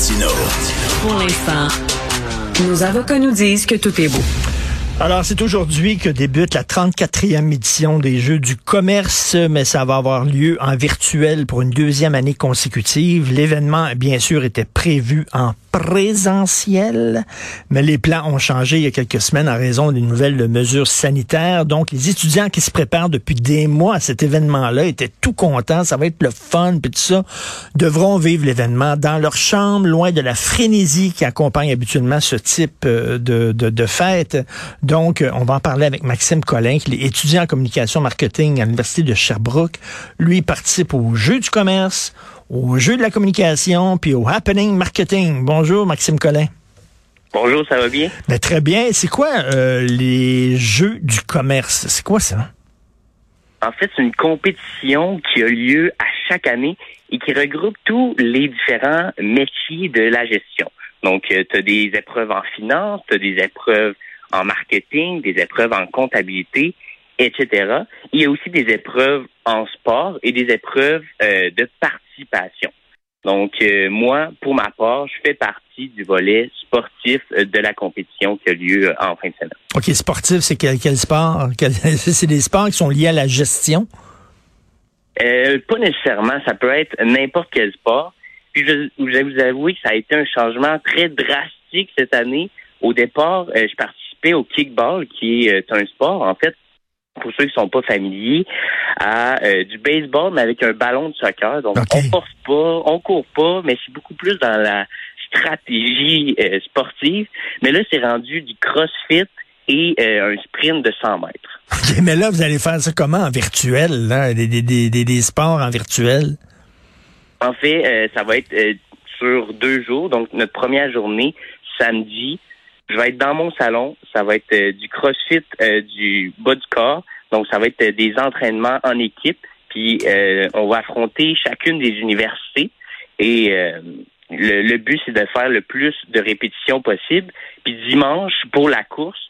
Martino. Pour l'instant, nos avocats nous disent que tout est beau. Alors, c'est aujourd'hui que débute la 34e édition des Jeux du commerce, mais ça va avoir lieu en virtuel pour une deuxième année consécutive. L'événement, bien sûr, était prévu en présentiel, mais les plans ont changé il y a quelques semaines en raison des nouvelles mesures sanitaires. Donc, les étudiants qui se préparent depuis des mois à cet événement-là étaient tout contents. Ça va être le fun, puis tout ça, devront vivre l'événement dans leur chambre, loin de la frénésie qui accompagne habituellement ce type euh, de, de, fête. Donc, euh, on va en parler avec Maxime Collin, qui est étudiant en communication marketing à l'Université de Sherbrooke. Lui participe au jeu du commerce, au jeu de la communication, puis au happening marketing. Bonjour, Maxime Collin. Bonjour, ça va bien? Ben, très bien. C'est quoi euh, les jeux du commerce? C'est quoi ça? En fait, c'est une compétition qui a lieu à chaque année et qui regroupe tous les différents métiers de la gestion. Donc, tu as des épreuves en finance, tu as des épreuves en marketing, des épreuves en comptabilité, etc. Il y a aussi des épreuves en sport et des épreuves euh, de participation. Donc, euh, moi, pour ma part, je fais partie du volet sportif euh, de la compétition qui a lieu en fin de semaine. OK, sportif, c'est quel, quel sport? c'est des sports qui sont liés à la gestion? pas nécessairement. Ça peut être n'importe quel sport. Puis, je, je vais vous avouer que ça a été un changement très drastique cette année. Au départ, je participais au kickball, qui est un sport, en fait, pour ceux qui sont pas familiers, à euh, du baseball, mais avec un ballon de soccer. Donc, on force pas, on court pas, mais c'est beaucoup plus dans la stratégie euh, sportive. Mais là, c'est rendu du crossfit et euh, un sprint de 100 mètres. OK, mais là, vous allez faire ça comment en virtuel, là? Des, des, des, des sports en virtuel? En fait, ça va être sur deux jours. Donc, notre première journée, samedi, je vais être dans mon salon. Ça va être euh, du crossfit euh, du bas du corps. Donc, ça va être euh, des entraînements en équipe. Puis, on va affronter chacune des universités. Et le, but, c'est de faire le plus de répétitions possible. Puis, dimanche, pour la course,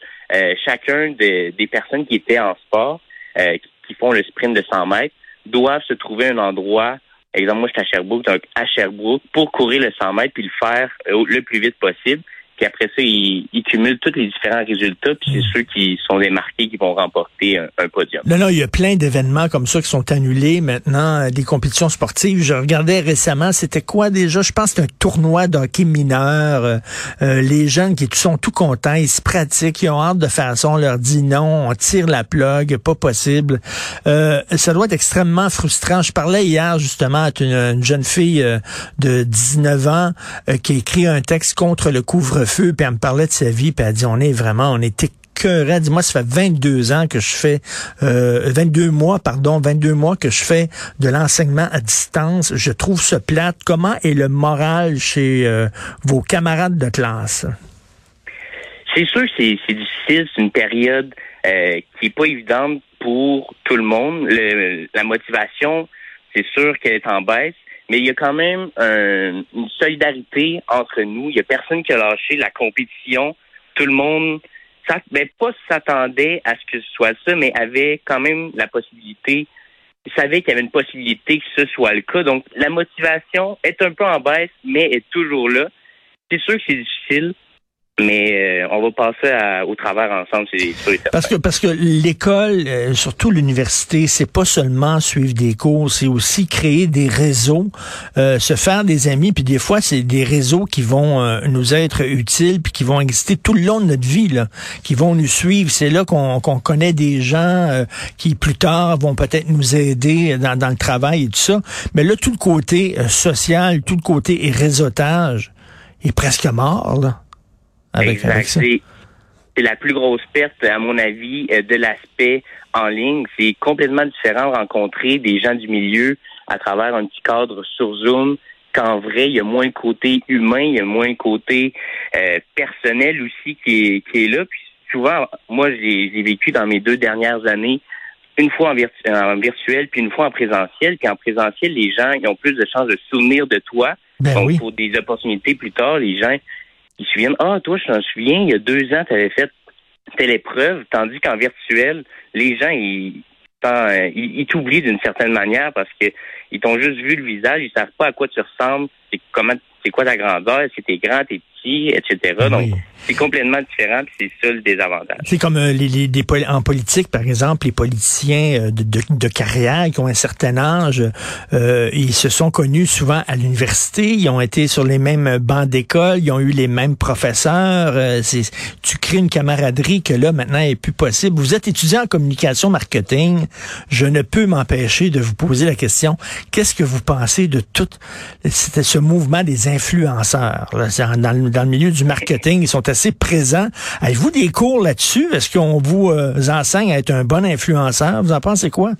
chacun des personnes qui étaient en sport, qui font le sprint de 100 mètres, doivent se trouver un endroit exemple, moi, je suis à Sherbrooke, donc à Sherbrooke, pour courir le 100 mètres puis le faire le plus vite possible. Puis après ça, ils, cumulent tous les différents résultats, puis c'est hmm. ceux qui sont démarqués qui vont remporter un, podium. Non, non, il y a plein d'événements comme ça qui sont annulés maintenant, euh, des compétitions sportives. Je regardais récemment, c'était quoi déjà? Je pense que c'est un tournoi d'hockey mineur. Euh, euh, les jeunes qui sont tout contents, ils se pratiquent, ils ont hâte de faire ça. On leur dit non, on tire la plug, pas possible. ça doit être extrêmement frustrant. Je parlais hier justement à une, jeune fille de 19 ans qui a écrit un texte contre le couvre-feu puis elle me parlait de sa vie, puis elle dit, on est vraiment, on est. Dis-moi, ça fait 22 ans que je fais, euh, 22 mois, pardon, 22 mois que je fais de l'enseignement à distance. Je trouve ça plate. Comment est le moral chez euh, vos camarades de classe? C'est sûr que c'est difficile. C'est une période euh, qui est pas évidente pour tout le monde. la motivation, c'est sûr qu'elle est en baisse mais il y a quand même une solidarité entre nous. Il y a personne qui a lâché la compétition. Tout le monde, ça, ben, pas s'attendait à ce que ce soit ça, mais avait quand même la possibilité, savait qu'il y avait une possibilité que ce soit le cas. Donc, la motivation est un peu en baisse, mais est toujours là. C'est sûr que c'est difficile mais euh, on va passer au travers ensemble. C'est parce que parce que l'école, euh, surtout l'université, c'est pas seulement suivre des cours, c'est aussi créer des réseaux, euh, se faire des amis, puis des fois c'est des réseaux qui vont nous être utiles, puis qui vont exister tout le long de notre vie, là, qui vont nous suivre. C'est là qu'on connaît des gens qui plus tard vont peut-être nous aider dans, dans, le travail et tout ça. Mais là, tout le côté social, tout le côté réseautage est presque mort. Là exact. C'est la plus grosse perte, à mon avis, euh, de l'aspect en ligne. C'est complètement différent de rencontrer des gens du milieu à travers un petit cadre sur Zoom qu'en vrai, il y a moins de côté humain, il y a moins de côté euh, personnel aussi qui est, qui est là. Puis souvent, moi, j'ai vécu dans mes deux dernières années une fois en, virtuel, puis une fois en présentiel. Puis en présentiel, les gens ils ont plus de chances de souvenir de toi. Ben Donc, pour des opportunités plus tard, les gens ils se souviennent, ah, toi, je t'en souviens, il y a deux ans, tu avais fait telle épreuve, tandis qu'en virtuel, les gens, ils, ils, t'oublient d'une certaine manière parce que ils t'ont juste vu le visage, ils savent pas à quoi tu ressembles, et comment c'est quoi ta grandeur, que t'es grand, t'es petit, etc. Donc, c'est complètement différent, c'est ça le désavantage. C'est comme euh, les, les, en politique, par exemple, les politiciens euh, de, de, de, carrière qui ont un certain âge, euh, ils se sont connus souvent à l'université, ils ont été sur les mêmes bancs d'école, ils ont eu les mêmes professeurs. Euh, tu crées une camaraderie que là, maintenant, est plus possible. Vous êtes étudiant en communication marketing. Je ne peux m'empêcher de vous poser la question, qu'est-ce que vous pensez de tout ce mouvement des influenceurs? Là, dans, dans le milieu du marketing, ils sont assez présents. Avez-vous des cours là-dessus? Est-ce qu'on vous euh, enseigne à être un bon influenceur? Vous en pensez quoi?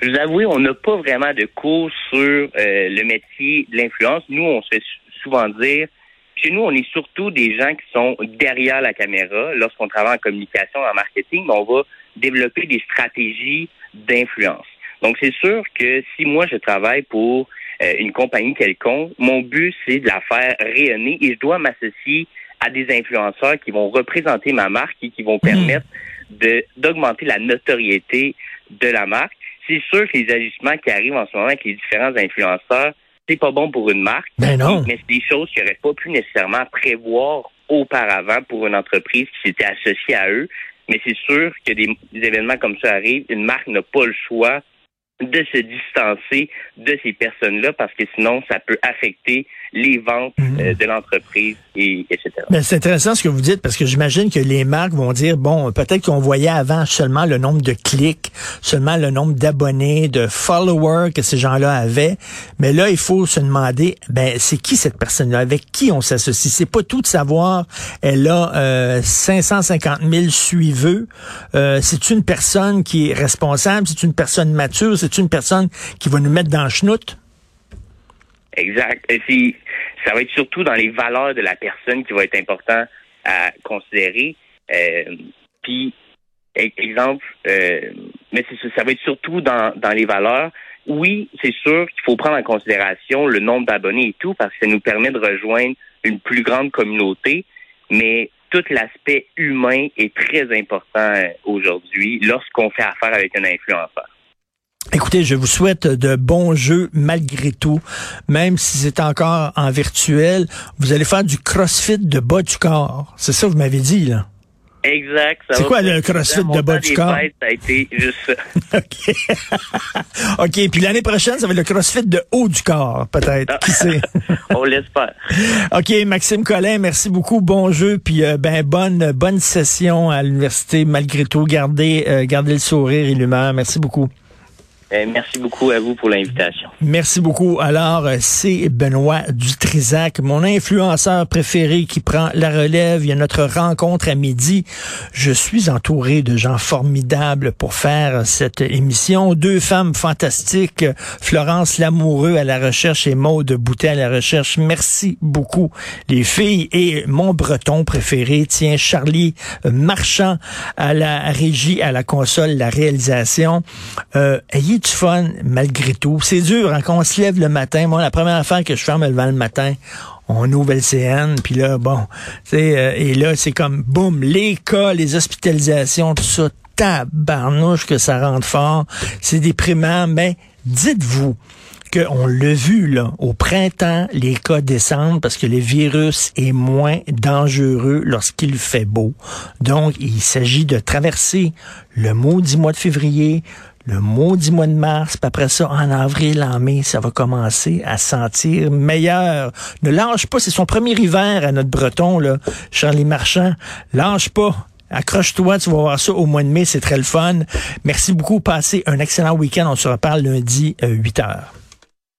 Je vous avoue, on n'a pas vraiment de cours sur euh, le métier de l'influence. Nous, on se fait souvent dire, chez nous, on est surtout des gens qui sont derrière la caméra. Lorsqu'on travaille en communication, en marketing, on va développer des stratégies d'influence. Donc, c'est sûr que si moi, je travaille pour euh, une compagnie quelconque, mon but, c'est de la faire rayonner et je dois m'associer à des influenceurs qui vont représenter ma marque et qui vont hmm. permettre de d'augmenter la notoriété de la marque. C'est sûr que les ajustements qui arrivent en ce moment avec les différents influenceurs, c'est pas bon pour une marque. Ben non. Mais c'est des choses qu'ils n'auraient pas pu nécessairement prévoir auparavant pour une entreprise qui s'était associée à eux. Mais c'est sûr que des événements comme ça arrivent, une marque n'a pas le choix de se distancer de ces personnes-là parce que sinon, ça peut affecter les ventes mhm. euh, de l'entreprise, et, etc. C'est intéressant ce que vous dites parce que j'imagine que les marques vont dire, bon, peut-être qu'on voyait avant seulement le nombre de clics, seulement le nombre d'abonnés, de followers que ces gens-là avaient, mais là, il faut se demander, ben, c'est qui cette personne-là? Avec qui on s'associe? C'est pas tout de savoir, elle a euh, 550 000 suiveux. Euh, c'est une personne qui est responsable? C'est une personne mature? C'est une personne qui va nous mettre dans le schnout? Exact. Ça va être surtout dans les valeurs de la personne qui va être important à considérer. Euh, puis, e-, exemple, euh, mais ça, ça va être surtout dans, dans les valeurs. Oui, c'est sûr qu'il faut prendre en considération le nombre d'abonnés et tout, parce que ça nous permet de rejoindre une plus grande communauté, mais tout l'aspect humain est très important euh, aujourd'hui lorsqu'on fait affaire avec un influenceur. Écoutez, je vous souhaite de bons jeux malgré tout, même si c'est encore en virtuel. Vous allez faire du crossfit de bas du corps. C'est ça que vous m'avez dit, là. Exact. C'est quoi le crossfit de bas du corps? ça a été juste ça. OK. OK. Puis l'année prochaine, ça va être le crossfit de haut du corps, peut-être. Qui sait? On l'espère. OK. Maxime Collin, merci beaucoup. Bon jeu. Puis, euh, ben, bonne, bonne session à l'université, malgré tout. Gardez, euh, gardez le sourire et l'humeur. Merci beaucoup. Euh, merci beaucoup à vous pour l'invitation. Merci beaucoup. Alors, euh, c'est Benoît Dutrisac, mon influenceur préféré qui prend la relève. Il y a notre rencontre à midi. Je suis entouré de gens formidables pour faire cette émission. Deux femmes fantastiques, Florence Lamoureux à la recherche et Maude Boutet à la recherche. Merci beaucoup, les filles. Et mon breton préféré, tiens, Charlie Marchand à la régie, à la console, la réalisation. Euh, du fun malgré tout. C'est dur hein, quand on se lève le matin. Moi, la première affaire que je fais en me levant le matin, on ouvre le CN, puis là, bon, euh, et là, c'est comme, boum, les cas, les hospitalisations, tout ça, tabarnouche que ça rentre fort. C'est déprimant, mais dites-vous, qu'on l'a vu là, au printemps, les cas descendent parce que le virus est moins dangereux lorsqu'il fait beau. Donc, il s'agit de traverser le maudit mois de février, le maudit mois de mars, puis après ça, en avril, en mai, ça va commencer à sentir meilleur. Ne lâche pas, c'est son premier hiver à notre breton, là, Charlie Marchand. Lâche pas. Accroche-toi, tu vas voir ça au mois de mai, c'est très le fun. Merci beaucoup, passez un excellent week-end. On se reparle lundi, 8 euh, heures.